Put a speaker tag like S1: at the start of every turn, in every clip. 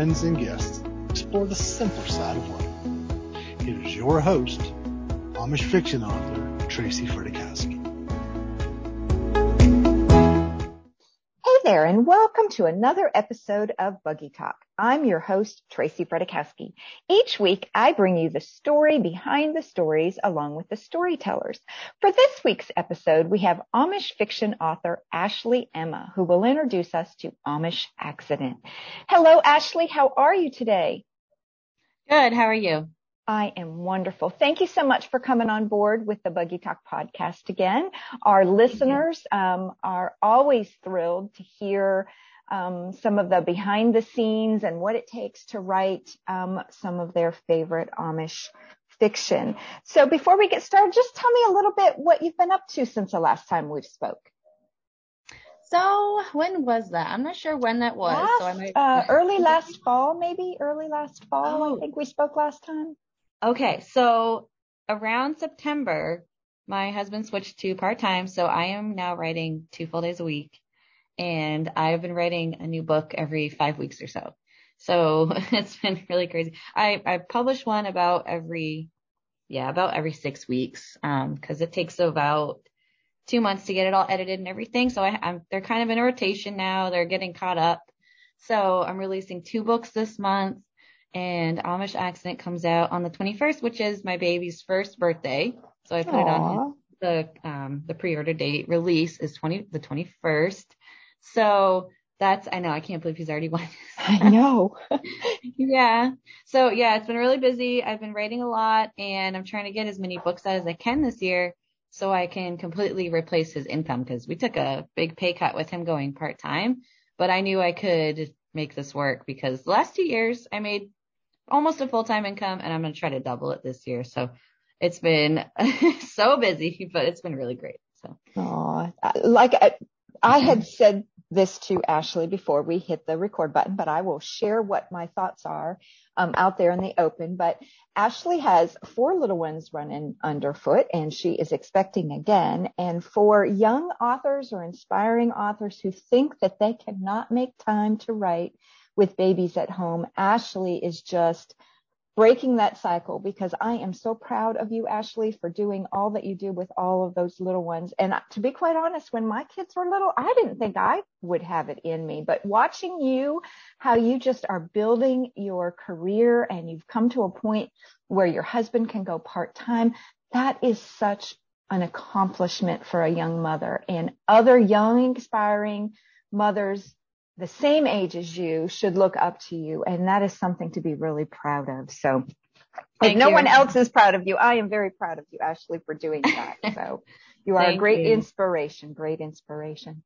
S1: friends, and guests explore the simpler side of life. Here's your host, Amish fiction author Tracy
S2: Fredrychowski. There, and welcome to another episode of Buggy Talk. I'm your host, Tracy Fredrychowski. Each week, I bring you the story behind the stories along with the storytellers. For this week's episode, we have Amish fiction author Ashley Emma, who will introduce us to Amish Accident. Hello, Ashley. How are you today?
S3: Good. How are you?
S2: I am wonderful. Thank you so much for coming on board with the Buggy Talk podcast again. Our listeners um, are always thrilled to hear um, some of the behind the scenes and what it takes to write um, some of their favorite Amish fiction. So before we get started, just tell me a little bit what you've been up to since the last time we spoke.
S3: So when was that? I'm not sure when that was.
S2: Last,
S3: so I might...
S2: uh, early last fall, maybe early last fall.
S3: Oh.
S2: I think we spoke last time.
S3: Okay, so around September, my husband switched to part time, so I am now writing two full days a week and I've been writing a new book every five weeks or so. So it's been really crazy. I, I publish one about every, yeah, about every six weeks, um, cause it takes about two months to get it all edited and everything. So I, I'm, they're kind of in a rotation now. They're getting caught up. So I'm releasing two books this month and Amish Accident comes out on the 21st, which is my baby's first birthday. So I put it on the, um, the pre-order date release is 20, the 21st. So that's, I know, I can't believe he's already won.
S2: I know.
S3: yeah. So yeah, it's been really busy. I've been writing a lot and I'm trying to get as many books out as I can this year so I can completely replace his income because we took a big pay cut with him going part time, but I knew I could make this work because the last two years I made almost a full time income and I'm going to try to double it this year. So it's been so busy, but it's been really great. So,
S2: oh, like I, I had said this to Ashley before we hit the record button, but I will share what my thoughts are um, out there in the open. But Ashley has four little ones running underfoot and she is expecting again. And for young authors or inspiring authors who think that they cannot make time to write with babies at home, Ashley is just breaking that cycle because I am so proud of you, Ashley, for doing all that you do with all of those little ones. And to be quite honest, when my kids were little, I didn't think I would have it in me, but watching you, how you just are building your career and you've come to a point where your husband can go part time, that is such an accomplishment for a young mother and other young, inspiring mothers the same age as you should look up to you. And that is something to be really proud of. So
S3: Thank
S2: if no
S3: you.
S2: one else is proud of you, I am very proud of you, Ashley, for doing that. So you are a great
S3: you.
S2: inspiration, great inspiration.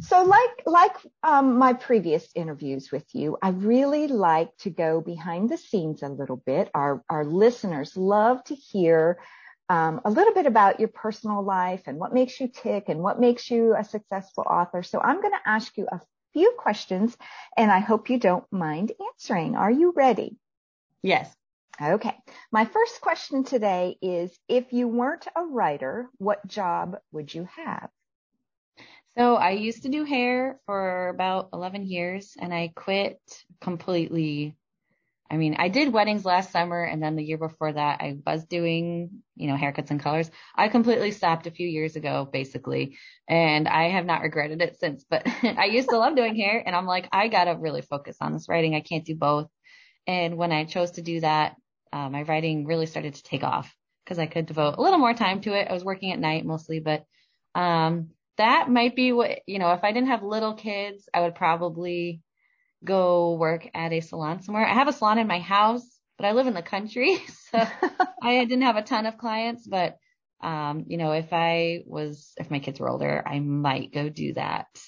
S2: So like, like, um, my previous interviews with you, I really like to go behind the scenes a little bit. Our, our listeners love to hear um, a little bit about your personal life and what makes you tick and what makes you a successful author. So I'm going to ask you a few questions and I hope you don't mind answering. Are you ready?
S3: yes.
S2: Okay. My first question today is if you weren't a writer, what job would you have?
S3: So I used to do hair for about 11 years and I quit completely. I mean, I did weddings last summer and then the year before that I was doing, you know, haircuts and colors. I completely stopped a few years ago, basically, and I have not regretted it since, but I used to love doing hair and I'm like, I gotta really focus on this writing. I can't do both. And when I chose to do that, uh, my writing really started to take off because I could devote a little more time to it. I was working at night mostly, but, um, that might be what, you know, if I didn't have little kids, I would probably go work at a salon somewhere. I have a salon in my house, but I live in the country, so I didn't have a ton of clients, but um, you know, if I was, if my kids were older, I might go do that.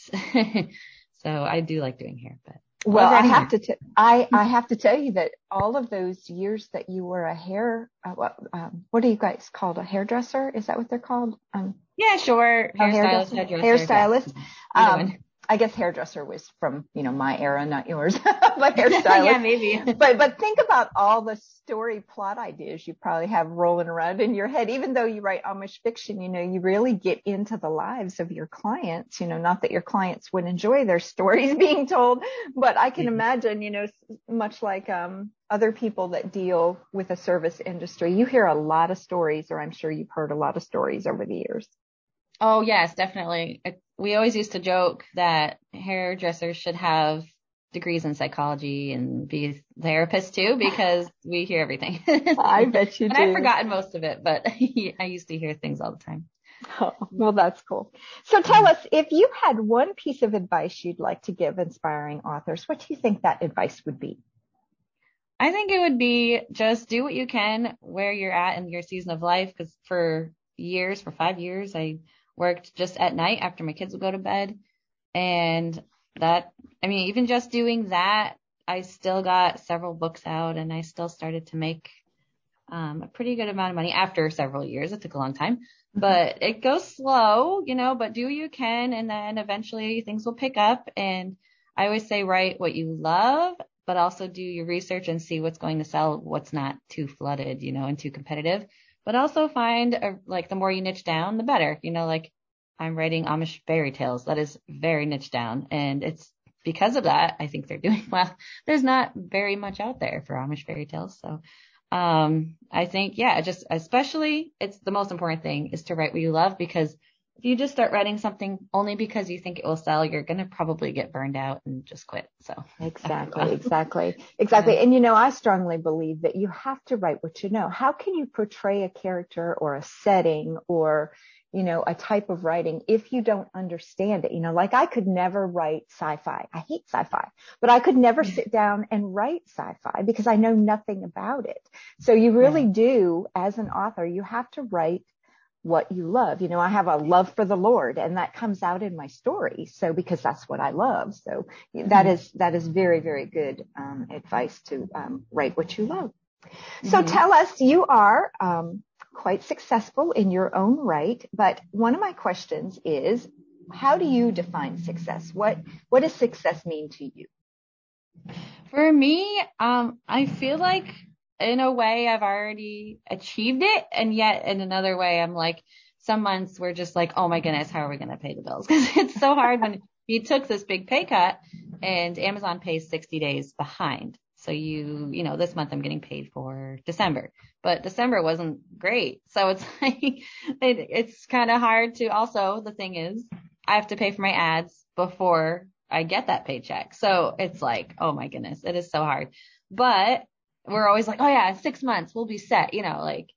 S3: so I do like doing hair, but
S2: Well, I have
S3: hair.
S2: to, t- I, I have to tell you that all of those years that you were a hair, uh, what, um, what are you guys called? A hairdresser? Is that what they're called? Um,
S3: yeah, sure. Hairstylist,
S2: hairdresser,
S3: hairdresser.
S2: hairstylist.
S3: yeah.
S2: Um. I guess hairdresser was from, you know, my era, not yours, but hairstylist.
S3: yeah, maybe.
S2: but, but think about all the story plot ideas you probably have rolling around in your head. Even though you write Amish fiction, you know, you really get into the lives of your clients, you know, not that your clients would enjoy their stories being told, but I can mm-hmm. imagine, you know, much like, um, other people that deal with a service industry, you hear a lot of stories, or I'm sure you've heard a lot of stories over the years.
S3: Oh yes, definitely. We always used to joke that hairdressers should have degrees in psychology and be therapists too because we hear everything.
S2: I bet you
S3: and
S2: do.
S3: I've forgotten most of it, but I used to hear things all the time.
S2: Oh, well, that's cool. So tell us, if you had one piece of advice you'd like to give inspiring authors, what do you think that advice would be?
S3: I think it would be just do what you can where you're at in your season of life. Cause for years, for five years, I worked just at night after my kids would go to bed. And that, I mean, even just doing that, I still got several books out and I still started to make um, a pretty good amount of money after several years. It took a long time, mm-hmm. but it goes slow, you know, but do you can. And then eventually things will pick up. And I always say, write what you love, but also do your research and see what's going to sell, what's not too flooded, you know, and too competitive but also find a, like the more you niche down, the better. You know, like I'm writing Amish fairy tales. That is very niche down. And it's because of that, I think they're doing well. There's not very much out there for Amish fairy tales. So, um, I think, yeah, just especially it's the most important thing is to write what you love because if you just start writing something only because you think it will sell, you're going to probably get burned out and just quit. So
S2: exactly, exactly, exactly. And you know, I strongly believe that you have to write what you know. How can you portray a character or a setting or, you know, a type of writing if you don't understand it? You know, like I could never write sci-fi. I hate sci-fi, but I could never sit down and write sci-fi because I know nothing about it. So you really do, as an author, you have to write what you love. You know, I have a love for the Lord and that comes out in my story. So because that's what I love. So that is, that is very, very good um, advice to um, write what you love. So mm-hmm. tell us, you are um, quite successful in your own right, but one of my questions is, how do you define success? What what does success mean to you?
S3: For me, um, I feel like in a way I've already achieved it. And yet in another way, I'm like, some months we're just like, oh my goodness, how are we going to pay the bills? Cause it's so hard when you took this big pay cut and Amazon pays 60 days behind. So you, you know, this month I'm getting paid for December, but December wasn't great. So it's like, it, it's kind of hard to also, the thing is I have to pay for my ads before I get that paycheck. So it's like, oh my goodness, it is so hard. But we're always like, oh yeah, in six months we'll be set, you know, like,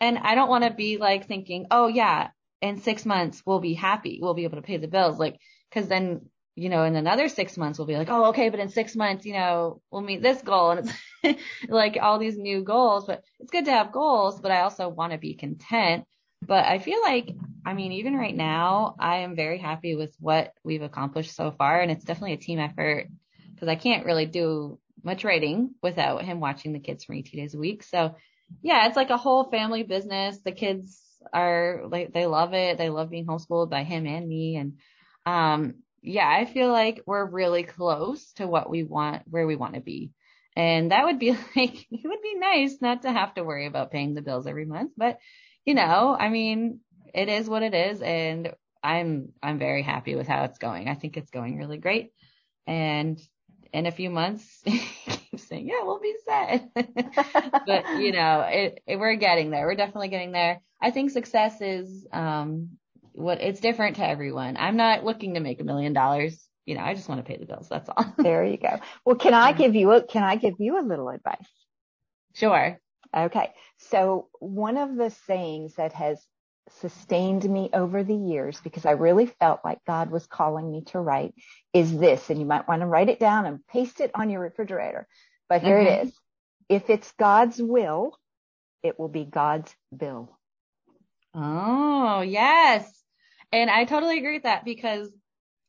S3: and I don't want to be like thinking, oh yeah, in six months we'll be happy, we'll be able to pay the bills, like, cause then, you know, in another six months we'll be like, oh, okay, but in six months, you know, we'll meet this goal and it's like all these new goals, but it's good to have goals, but I also want to be content. But I feel like, I mean, even right now, I am very happy with what we've accomplished so far. And it's definitely a team effort because I can't really do much writing without him watching the kids for 18 days a week. So yeah, it's like a whole family business. The kids are like, they love it. They love being homeschooled by him and me. And, um, yeah, I feel like we're really close to what we want, where we want to be. And that would be like, it would be nice not to have to worry about paying the bills every month. But, you know, I mean, it is what it is. And I'm, I'm very happy with how it's going. I think it's going really great. And in a few months, saying, yeah, we'll be set. but you know, it, it, we're getting there. We're definitely getting there. I think success is, um, what it's different to everyone. I'm not looking to make a million dollars. You know, I just want to pay the bills. That's all.
S2: there you go. Well, can I give you a, can I give you a little advice?
S3: Sure.
S2: Okay. So one of the sayings that has sustained me over the years because I really felt like God was calling me to write is this, and you might want to write it down and paste it on your refrigerator. But here mm-hmm. it is. If it's God's will, it will be God's bill.
S3: Oh, yes. And I totally agree with that because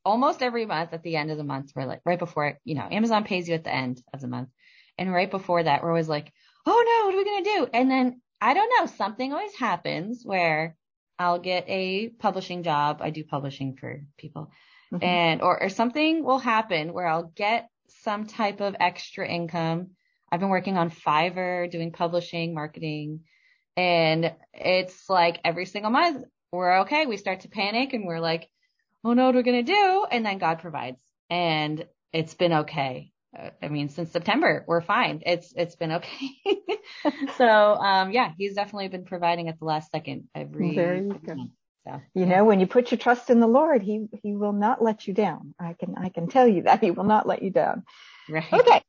S3: almost every month at the end of the month, we're like, right before, you know, Amazon pays you at the end of the month. And right before that, we're always like, oh no, what are we going to do? And then I don't know, something always happens where I'll get a publishing job. I do publishing for people mm-hmm. and or, or something will happen where I'll get some type of extra income. I've been working on Fiverr, doing publishing, marketing, and it's like every single month we're okay. We start to panic and we're like, oh no, what are we going to do? And then God provides and it's been okay. I mean, since September, we're fine. It's, it's been okay. so, um, yeah, he's definitely been providing at the last second every.
S2: There you go. So, you know, when you put your trust in the Lord, he, he will not let you down. I can, I can tell you that he will not let you down.
S3: Right.
S2: Okay.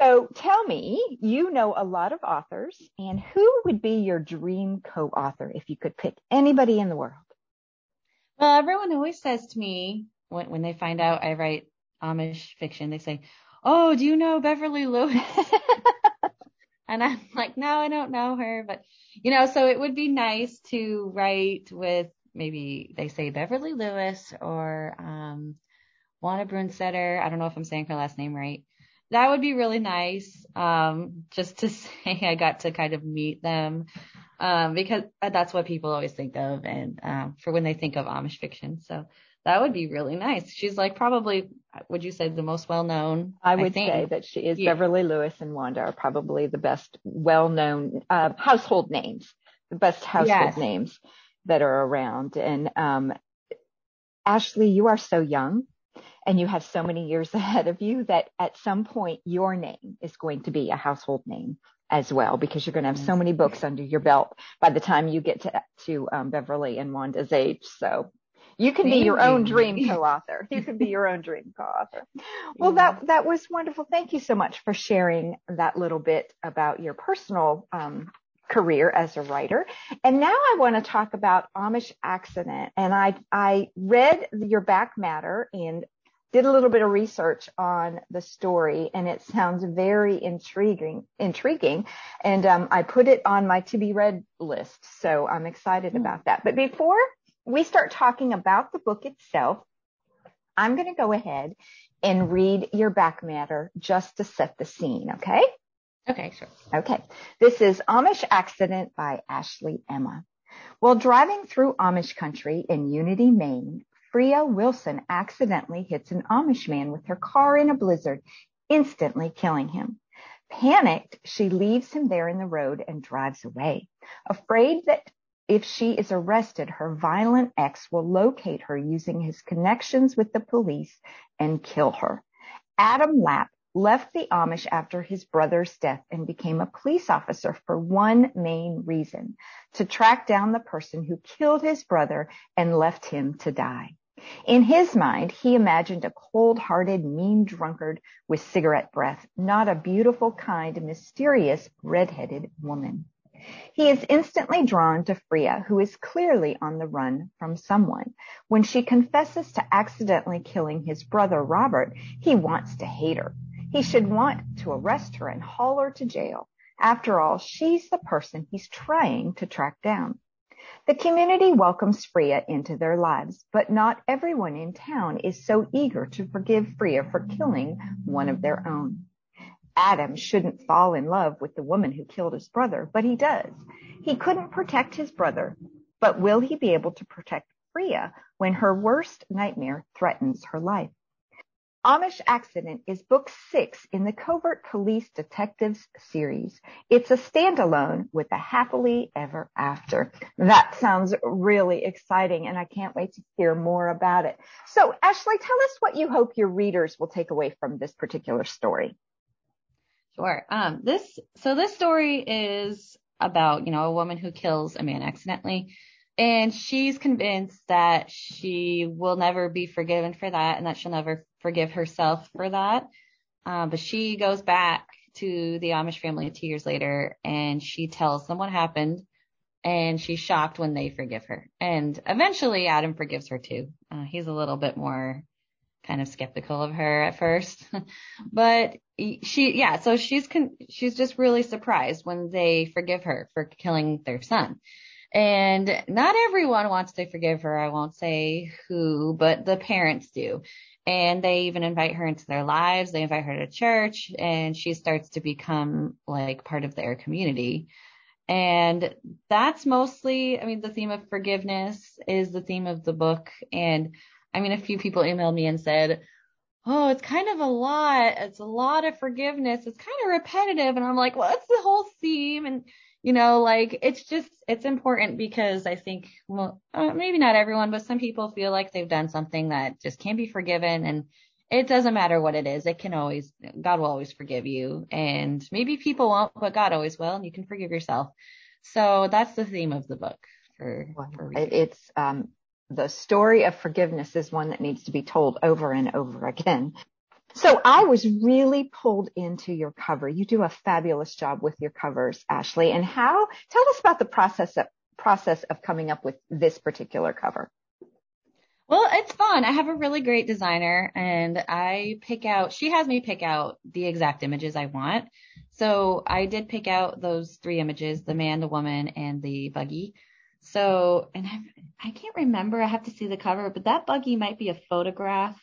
S2: So tell me, you know a lot of authors and who would be your dream co-author if you could pick anybody in the world?
S3: Well, everyone always says to me when, when they find out I write Amish fiction, they say, Oh, do you know Beverly Lewis? and I'm like, no, I don't know her, but you know, so it would be nice to write with maybe they say Beverly Lewis or, um, Wanda Brunstetter. I don't know if I'm saying her last name right that would be really nice. Um, just to say I got to kind of meet them. Um, because that's what people always think of and, um, for when they think of Amish fiction. So that would be really nice. She's like probably, would you say the most well known?
S2: I would I say that she is yeah. Beverly Lewis and Wanda are probably the best well known, uh, household names, the best household yes. names that are around. And, um, Ashley, you are so young and you have so many years ahead of you that at some point your name is going to be a household name as well because you're going to have so many books under your belt by the time you get to to um, Beverly and Wanda's age. So you can be your you. own dream co-author. You can be your own dream co-author. Well, yeah. that that was wonderful. Thank you so much for sharing that little bit about your personal um, career as a writer. And now I want to talk about Amish accident. And I I read your back matter and did a little bit of research on the story and it sounds very intriguing, intriguing. And, um, I put it on my to be read list. So I'm excited mm. about that. But before we start talking about the book itself, I'm going to go ahead and read your back matter just to set the scene. Okay.
S3: Okay, sure.
S2: Okay. This is Amish Accident by Ashley Emma. While driving through Amish country in Unity, Maine, Freya Wilson accidentally hits an Amish man with her car in a blizzard, instantly killing him. Panicked, she leaves him there in the road and drives away, afraid that if she is arrested, her violent ex will locate her using his connections with the police and kill her. Adam Lapp left the Amish after his brother's death and became a police officer for one main reason, to track down the person who killed his brother and left him to die. In his mind, he imagined a cold-hearted, mean drunkard with cigarette breath, not a beautiful, kind, mysterious, red-headed woman. He is instantly drawn to Freya, who is clearly on the run from someone. When she confesses to accidentally killing his brother Robert, he wants to hate her. He should want to arrest her and haul her to jail. After all, she's the person he's trying to track down. The community welcomes Freya into their lives, but not everyone in town is so eager to forgive Freya for killing one of their own. Adam shouldn't fall in love with the woman who killed his brother, but he does. He couldn't protect his brother, but will he be able to protect Freya when her worst nightmare threatens her life? Amish Accident is book six in the Covert Police Detectives series. It's a standalone with a happily ever after. That sounds really exciting and I can't wait to hear more about it. So Ashley, tell us what you hope your readers will take away from this particular story.
S3: Sure. Um, this, so this story is about, you know, a woman who kills a man accidentally and she's convinced that she will never be forgiven for that and that she'll never forgive herself for that. Um, but she goes back to the Amish family two years later and she tells them what happened and she's shocked when they forgive her. And eventually Adam forgives her too. Uh, he's a little bit more kind of skeptical of her at first, but she, yeah, so she's, con- she's just really surprised when they forgive her for killing their son. And not everyone wants to forgive her. I won't say who, but the parents do. And they even invite her into their lives. They invite her to church and she starts to become like part of their community. And that's mostly, I mean, the theme of forgiveness is the theme of the book. And I mean, a few people emailed me and said, oh, it's kind of a lot. It's a lot of forgiveness. It's kind of repetitive. And I'm like, well, the whole theme. And, you know, like it's just, it's important because I think, well, uh, maybe not everyone, but some people feel like they've done something that just can't be forgiven. And it doesn't matter what it is. It can always, God will always forgive you. And maybe people won't, but God always will. And you can forgive yourself. So that's the theme of the book. For, for
S2: it's um, the story of forgiveness is one that needs to be told over and over again. So I was really pulled into your cover. You do a fabulous job with your covers, Ashley. And how, tell us about the process of, process of coming up with this particular cover.
S3: Well, it's fun. I have a really great designer and I pick out, she has me pick out the exact images I want. So I did pick out those three images, the man, the woman, and the buggy. So, and I've, I can't remember. I have to see the cover, but that buggy might be a photograph.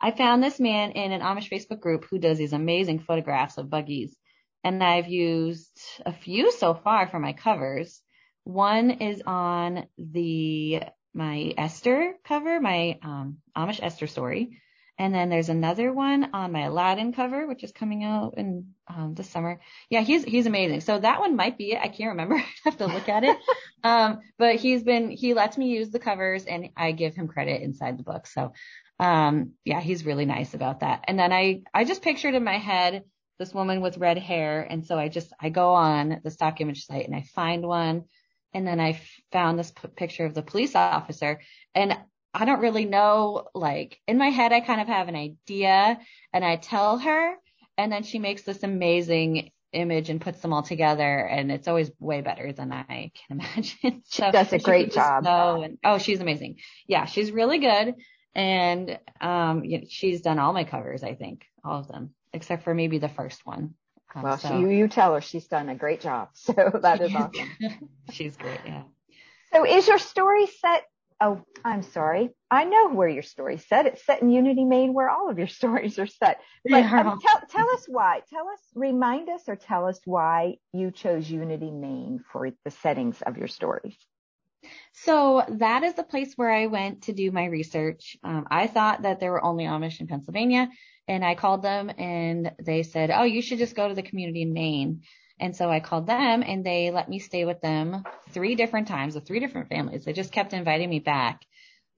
S3: I found this man in an Amish Facebook group who does these amazing photographs of buggies. And I've used a few so far for my covers. One is on the, my Esther cover, my, um, Amish Esther story. And then there's another one on my Aladdin cover, which is coming out in um, this summer. Yeah, he's he's amazing. So that one might be it. I can't remember. I have to look at it. um, but he's been he lets me use the covers, and I give him credit inside the book. So um, yeah, he's really nice about that. And then I I just pictured in my head this woman with red hair, and so I just I go on the stock image site and I find one. And then I found this p- picture of the police officer and I don't really know, like in my head, I kind of have an idea and I tell her and then she makes this amazing image and puts them all together and it's always way better than I can imagine.
S2: so she does a great job.
S3: And, oh, she's amazing. Yeah, she's really good. And, um, she's done all my covers, I think, all of them, except for maybe the first one.
S2: Um, well, so. you, you tell her she's done a great job. So that is awesome.
S3: she's great. Yeah.
S2: So is your story set Oh, I'm sorry. I know where your story's set. It's set in Unity Maine where all of your stories are set. But yeah. um, tell, tell us why. Tell us, remind us or tell us why you chose Unity Maine for the settings of your stories.
S3: So that is the place where I went to do my research. Um, I thought that there were only Amish in Pennsylvania and I called them and they said, Oh, you should just go to the community in Maine. And so I called them and they let me stay with them three different times with three different families. They just kept inviting me back.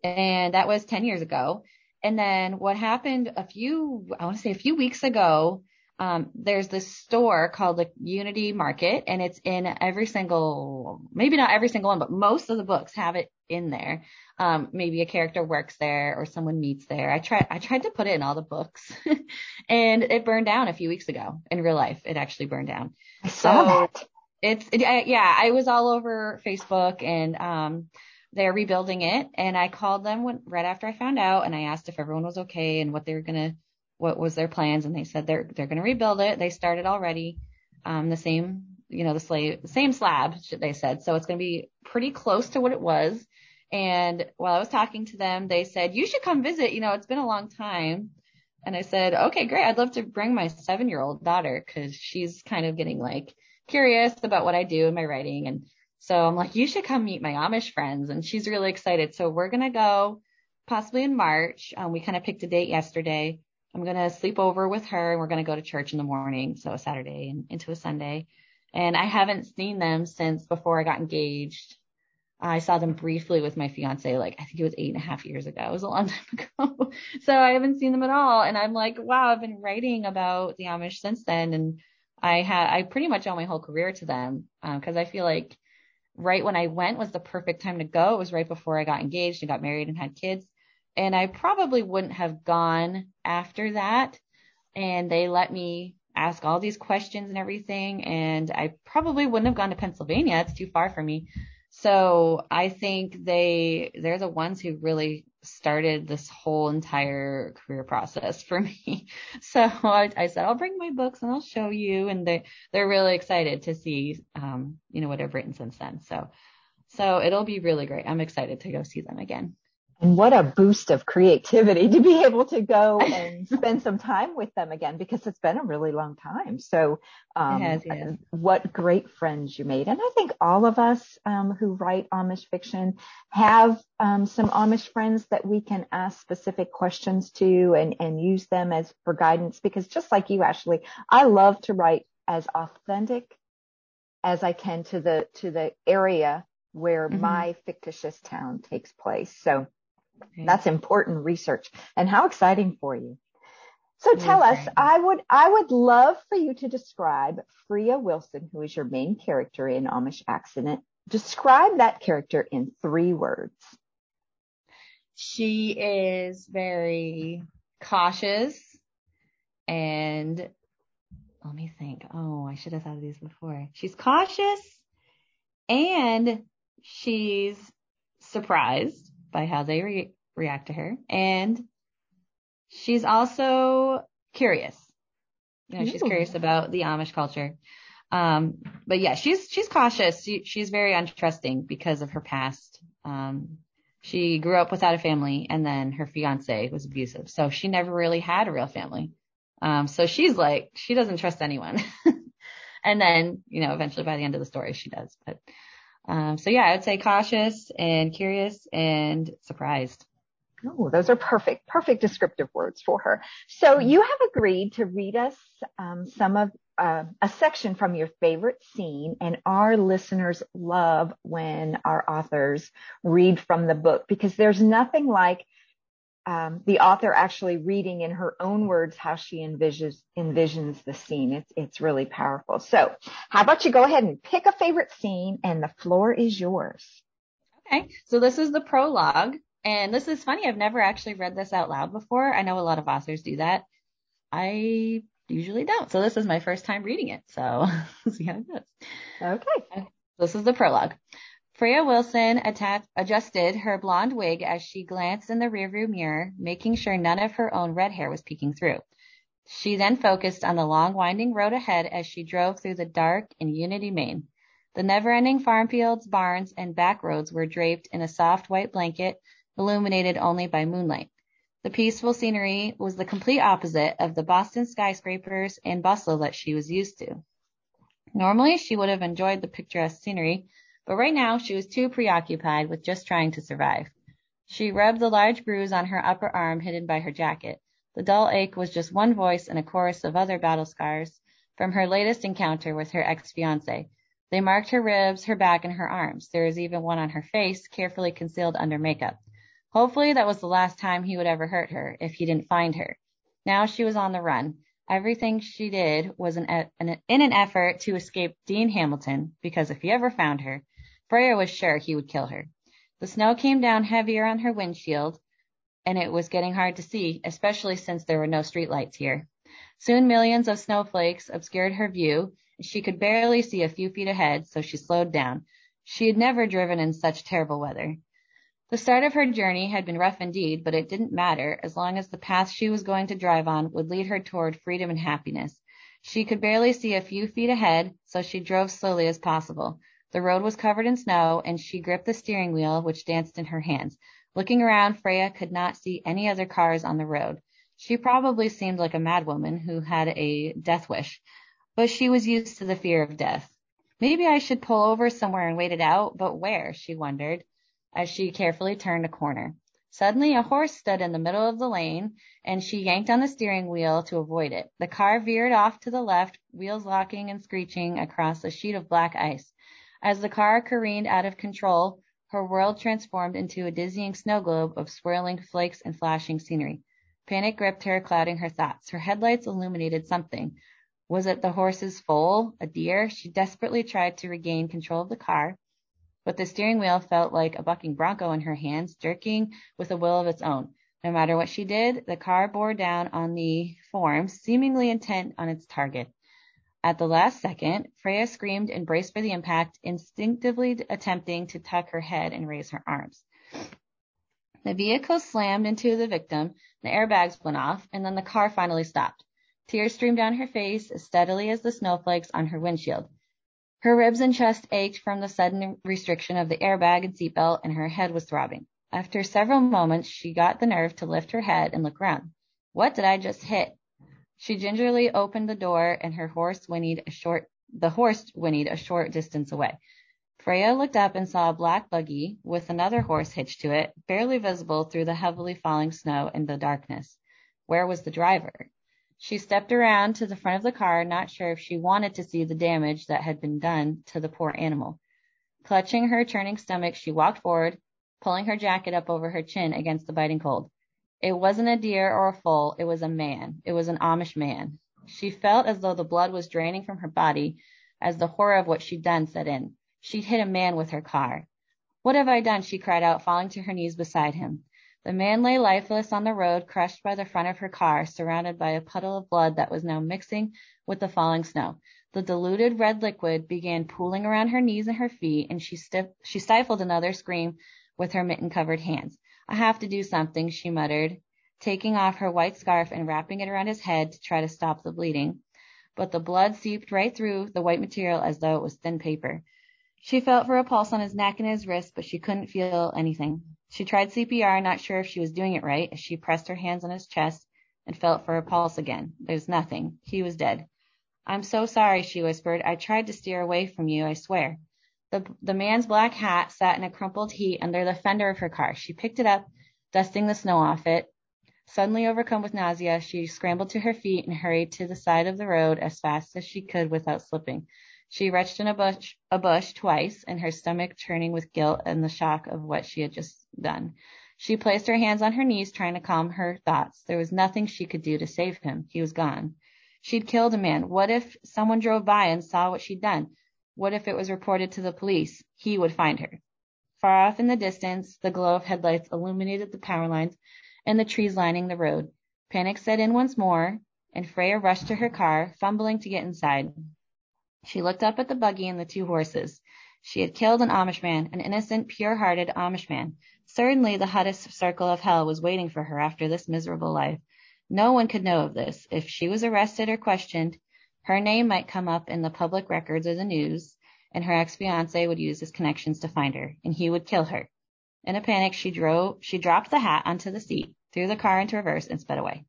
S3: And that was 10 years ago. And then what happened a few, I want to say a few weeks ago, um, there's this store called the Unity Market and it's in every single, maybe not every single one, but most of the books have it in there. Um, maybe a character works there or someone meets there. I tried, I tried to put it in all the books and it burned down a few weeks ago in real life. It actually burned down.
S2: I saw so that.
S3: It's, it, I, yeah, I was all over Facebook and, um, they're rebuilding it and I called them when, right after I found out and I asked if everyone was okay and what they were going to, what was their plans and they said they're, they're going to rebuild it. They started already, um, the same, you know, the slave, same slab, they said. So it's going to be pretty close to what it was. And while I was talking to them, they said, you should come visit. You know, it's been a long time. And I said, okay, great. I'd love to bring my seven year old daughter because she's kind of getting like curious about what I do in my writing. And so I'm like, you should come meet my Amish friends. And she's really excited. So we're going to go possibly in March. Um, we kind of picked a date yesterday. I'm going to sleep over with her and we're going to go to church in the morning. So a Saturday and into a Sunday. And I haven't seen them since before I got engaged. I saw them briefly with my fiance, like I think it was eight and a half years ago. It was a long time ago. so I haven't seen them at all. And I'm like, wow, I've been writing about the Amish since then. And I had, I pretty much owe my whole career to them. Um, cause I feel like right when I went was the perfect time to go. It was right before I got engaged and got married and had kids. And I probably wouldn't have gone after that. And they let me ask all these questions and everything. And I probably wouldn't have gone to Pennsylvania. It's too far for me. So I think they, they're the ones who really started this whole entire career process for me. So I, I, said, I'll bring my books and I'll show you. And they, they're really excited to see, um, you know, what I've written since then. So, so it'll be really great. I'm excited to go see them again.
S2: And what a boost of creativity to be able to go and spend some time with them again because it's been a really long time. So, um, has, yes. what great friends you made. And I think all of us um, who write Amish fiction have um, some Amish friends that we can ask specific questions to and, and use them as for guidance because just like you, Ashley, I love to write as authentic as I can to the to the area where mm-hmm. my fictitious town takes place. So. That's important research. And how exciting for you. So tell us, I would I would love for you to describe Freya Wilson, who is your main character in Amish Accident. Describe that character in three words.
S3: She is very cautious and let me think. Oh, I should have thought of these before. She's cautious and she's surprised by how they re- react to her. And she's also curious. You know, Ooh. she's curious about the Amish culture. Um, but yeah, she's, she's cautious. She, she's very untrusting because of her past. Um, she grew up without a family and then her fiance was abusive. So she never really had a real family. Um, so she's like, she doesn't trust anyone. and then, you know, eventually by the end of the story, she does. But, um, so yeah, I would say cautious and curious and surprised.
S2: Oh, those are perfect, perfect descriptive words for her. So mm-hmm. you have agreed to read us um, some of uh, a section from your favorite scene, and our listeners love when our authors read from the book because there's nothing like um, the author actually reading in her own words how she envisions envisions the scene. It's it's really powerful. So, how about you go ahead and pick a favorite scene, and the floor is yours.
S3: Okay, so this is the prologue, and this is funny. I've never actually read this out loud before. I know a lot of authors do that. I usually don't. So this is my first time reading it. So see how it goes.
S2: Okay.
S3: This is the prologue. Freya Wilson adjusted her blonde wig as she glanced in the rearview mirror, making sure none of her own red hair was peeking through. She then focused on the long winding road ahead as she drove through the dark in Unity, Maine. The never-ending farm fields, barns, and back roads were draped in a soft white blanket, illuminated only by moonlight. The peaceful scenery was the complete opposite of the Boston skyscrapers and bustle that she was used to. Normally, she would have enjoyed the picturesque scenery, but right now she was too preoccupied with just trying to survive. She rubbed the large bruise on her upper arm hidden by her jacket. The dull ache was just one voice in a chorus of other battle scars from her latest encounter with her ex-fiance. They marked her ribs, her back, and her arms. There was even one on her face, carefully concealed under makeup. Hopefully that was the last time he would ever hurt her, if he didn't find her. Now she was on the run. Everything she did was an, an, in an effort to escape Dean Hamilton, because if he ever found her, Freya was sure he would kill her. The snow came down heavier on her windshield, and it was getting hard to see, especially since there were no streetlights here. Soon millions of snowflakes obscured her view, she could barely see a few feet ahead, so she slowed down. She had never driven in such terrible weather. The start of her journey had been rough indeed, but it didn't matter as long as the path she was going to drive on would lead her toward freedom and happiness. She could barely see a few feet ahead, so she drove slowly as possible. The road was covered in snow, and she gripped the steering wheel, which danced in her hands. Looking around, Freya could not see any other cars on the road. She probably seemed like a madwoman who had a death wish, but she was used to the fear of death. Maybe I should pull over somewhere and wait it out, but where? she wondered as she carefully turned a corner. Suddenly a horse stood in the middle of the lane, and she yanked on the steering wheel to avoid it. The car veered off to the left, wheels locking and screeching across a sheet of black ice. As the car careened out of control, her world transformed into a dizzying snow globe of swirling flakes and flashing scenery. Panic gripped her, clouding her thoughts. Her headlights illuminated something. Was it the horse's foal, a deer? She desperately tried to regain control of the car, but the steering wheel felt like a bucking bronco in her hands, jerking with a will of its own. No matter what she did, the car bore down on the form, seemingly intent on its target. At the last second, Freya screamed and braced for the impact, instinctively attempting to tuck her head and raise her arms. The vehicle slammed into the victim, the airbags went off, and then the car finally stopped. Tears streamed down her face as steadily as the snowflakes on her windshield. Her ribs and chest ached from the sudden restriction of the airbag and seatbelt, and her head was throbbing. After several moments, she got the nerve to lift her head and look around. What did I just hit? She gingerly opened the door and her horse whinnied a short, the horse whinnied a short distance away. Freya looked up and saw a black buggy with another horse hitched to it, barely visible through the heavily falling snow and the darkness. Where was the driver? She stepped around to the front of the car, not sure if she wanted to see the damage that had been done to the poor animal. Clutching her churning stomach, she walked forward, pulling her jacket up over her chin against the biting cold. It wasn't a deer or a foal, it was a man. It was an Amish man. She felt as though the blood was draining from her body as the horror of what she'd done set in. She'd hit a man with her car. What have I done? she cried out, falling to her knees beside him. The man lay lifeless on the road, crushed by the front of her car, surrounded by a puddle of blood that was now mixing with the falling snow. The diluted red liquid began pooling around her knees and her feet, and she, stif- she stifled another scream with her mitten covered hands. I have to do something, she muttered, taking off her white scarf and wrapping it around his head to try to stop the bleeding. But the blood seeped right through the white material as though it was thin paper. She felt for a pulse on his neck and his wrist, but she couldn't feel anything. She tried CPR, not sure if she was doing it right, as she pressed her hands on his chest and felt for a pulse again. There's nothing. He was dead. I'm so sorry, she whispered. I tried to steer away from you, I swear. The, the man's black hat sat in a crumpled heap under the fender of her car. She picked it up, dusting the snow off it. Suddenly overcome with nausea, she scrambled to her feet and hurried to the side of the road as fast as she could without slipping. She retched in a bush, a bush twice, and her stomach churning with guilt and the shock of what she had just done. She placed her hands on her knees, trying to calm her thoughts. There was nothing she could do to save him. He was gone. She'd killed a man. What if someone drove by and saw what she'd done? What if it was reported to the police? He would find her. Far off in the distance, the glow of headlights illuminated the power lines and the trees lining the road. Panic set in once more, and Freya rushed to her car, fumbling to get inside. She looked up at the buggy and the two horses. She had killed an Amish man, an innocent, pure-hearted Amish man. Certainly the hottest circle of hell was waiting for her after this miserable life. No one could know of this. If she was arrested or questioned, her name might come up in the public records or the news, and her ex-fiance would use his connections to find her, and he would kill her. In a panic, she drove, she dropped the hat onto the seat, threw the car into reverse, and sped away.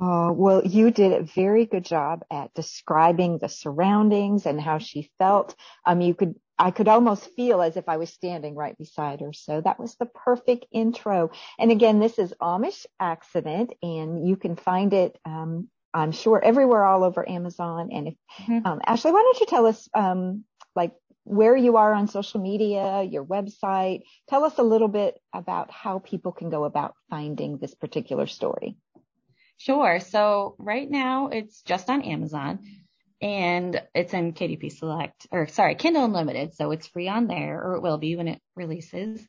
S2: Oh, well, you did a very good job at describing the surroundings and how she felt. Um, you could, I could almost feel as if I was standing right beside her. So that was the perfect intro. And again, this is Amish Accident and you can find it, um, I'm sure everywhere all over Amazon. And if, mm-hmm. um, Ashley, why don't you tell us, um, like where you are on social media, your website. Tell us a little bit about how people can go about finding this particular story.
S3: Sure. So right now it's just on Amazon and it's in KDP Select or sorry, Kindle Unlimited. So it's free on there or it will be when it releases.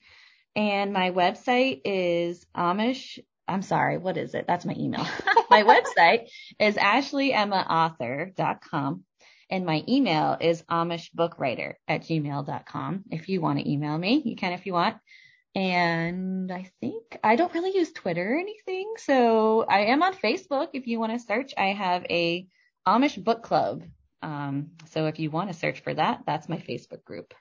S3: And my website is Amish. I'm sorry. What is it? That's my email. my website is ashleyemmaauthor.com and my email is amishbookwriter at gmail.com. If you want to email me, you can if you want. And I think I don't really use Twitter or anything. So I am on Facebook. If you want to search, I have a Amish book club. Um, so if you want to search for that, that's my Facebook group.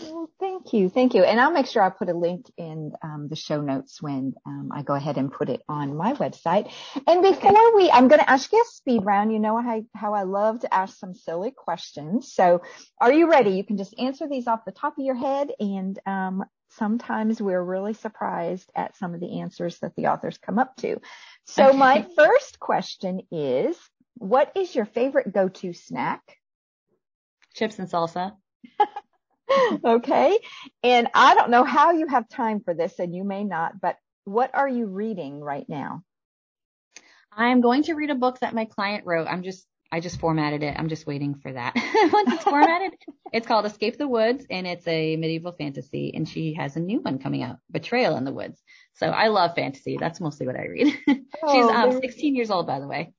S2: Well, thank you. Thank you. And I'll make sure I put a link in um, the show notes when um, I go ahead and put it on my website. And before okay. we, I'm going to ask you a speed round. You know how, how I love to ask some silly questions. So are you ready? You can just answer these off the top of your head and um, sometimes we're really surprised at some of the answers that the authors come up to. So okay. my first question is, what is your favorite go-to snack?
S3: Chips and salsa.
S2: okay. And I don't know how you have time for this and you may not, but what are you reading right now?
S3: I'm going to read a book that my client wrote. I'm just I just formatted it. I'm just waiting for that. Once it's formatted, it's called Escape the Woods and it's a medieval fantasy and she has a new one coming out, Betrayal in the Woods. So I love fantasy. That's mostly what I read. Oh, She's um 16 years old, by the way.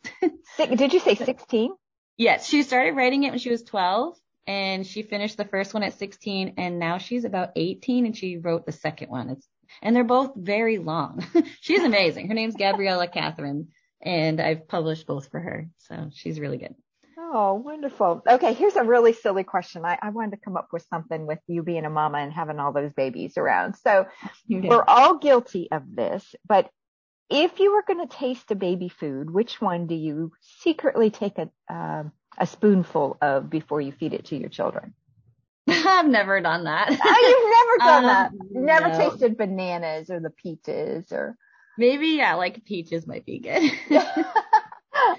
S2: Did you say 16?
S3: Yes. She started writing it when she was 12 and she finished the first one at 16 and now she's about 18 and she wrote the second one. It's, and they're both very long. she's amazing. Her name's Gabriella Catherine and I've published both for her. So she's really good.
S2: Oh, wonderful. Okay, here's a really silly question. I, I wanted to come up with something with you being a mama and having all those babies around. So we're all guilty of this, but if you were going to taste a baby food, which one do you secretly take a uh, a spoonful of before you feed it to your children?
S3: I've never done that.
S2: oh, you've never done um, that. Never no. tasted bananas or the peaches or
S3: maybe yeah, like peaches might be good.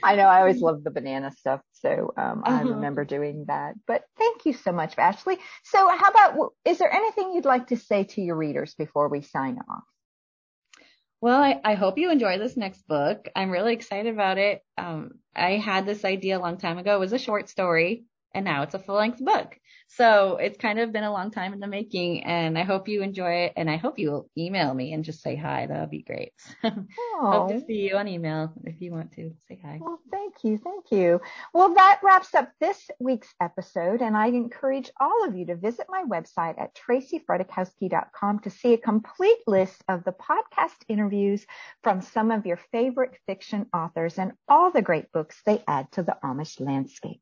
S2: I know I always love the banana stuff, so um, uh-huh. I remember doing that. But thank you so much, Ashley. So, how about is there anything you'd like to say to your readers before we sign off?
S3: Well, I, I hope you enjoy this next book. I'm really excited about it. Um, I had this idea a long time ago. It was a short story and now it's a full length book. So it's kind of been a long time in the making and I hope you enjoy it and I hope you'll email me and just say hi. That'll be great. hope to oh. see you on email if you want to say hi.
S2: Well, thank you. Thank you. Well, that wraps up this week's episode and I encourage all of you to visit my website at tracyfredrychowski.com to see a complete list of the podcast interviews from some of your favorite fiction authors and all the great books they add to the Amish landscape.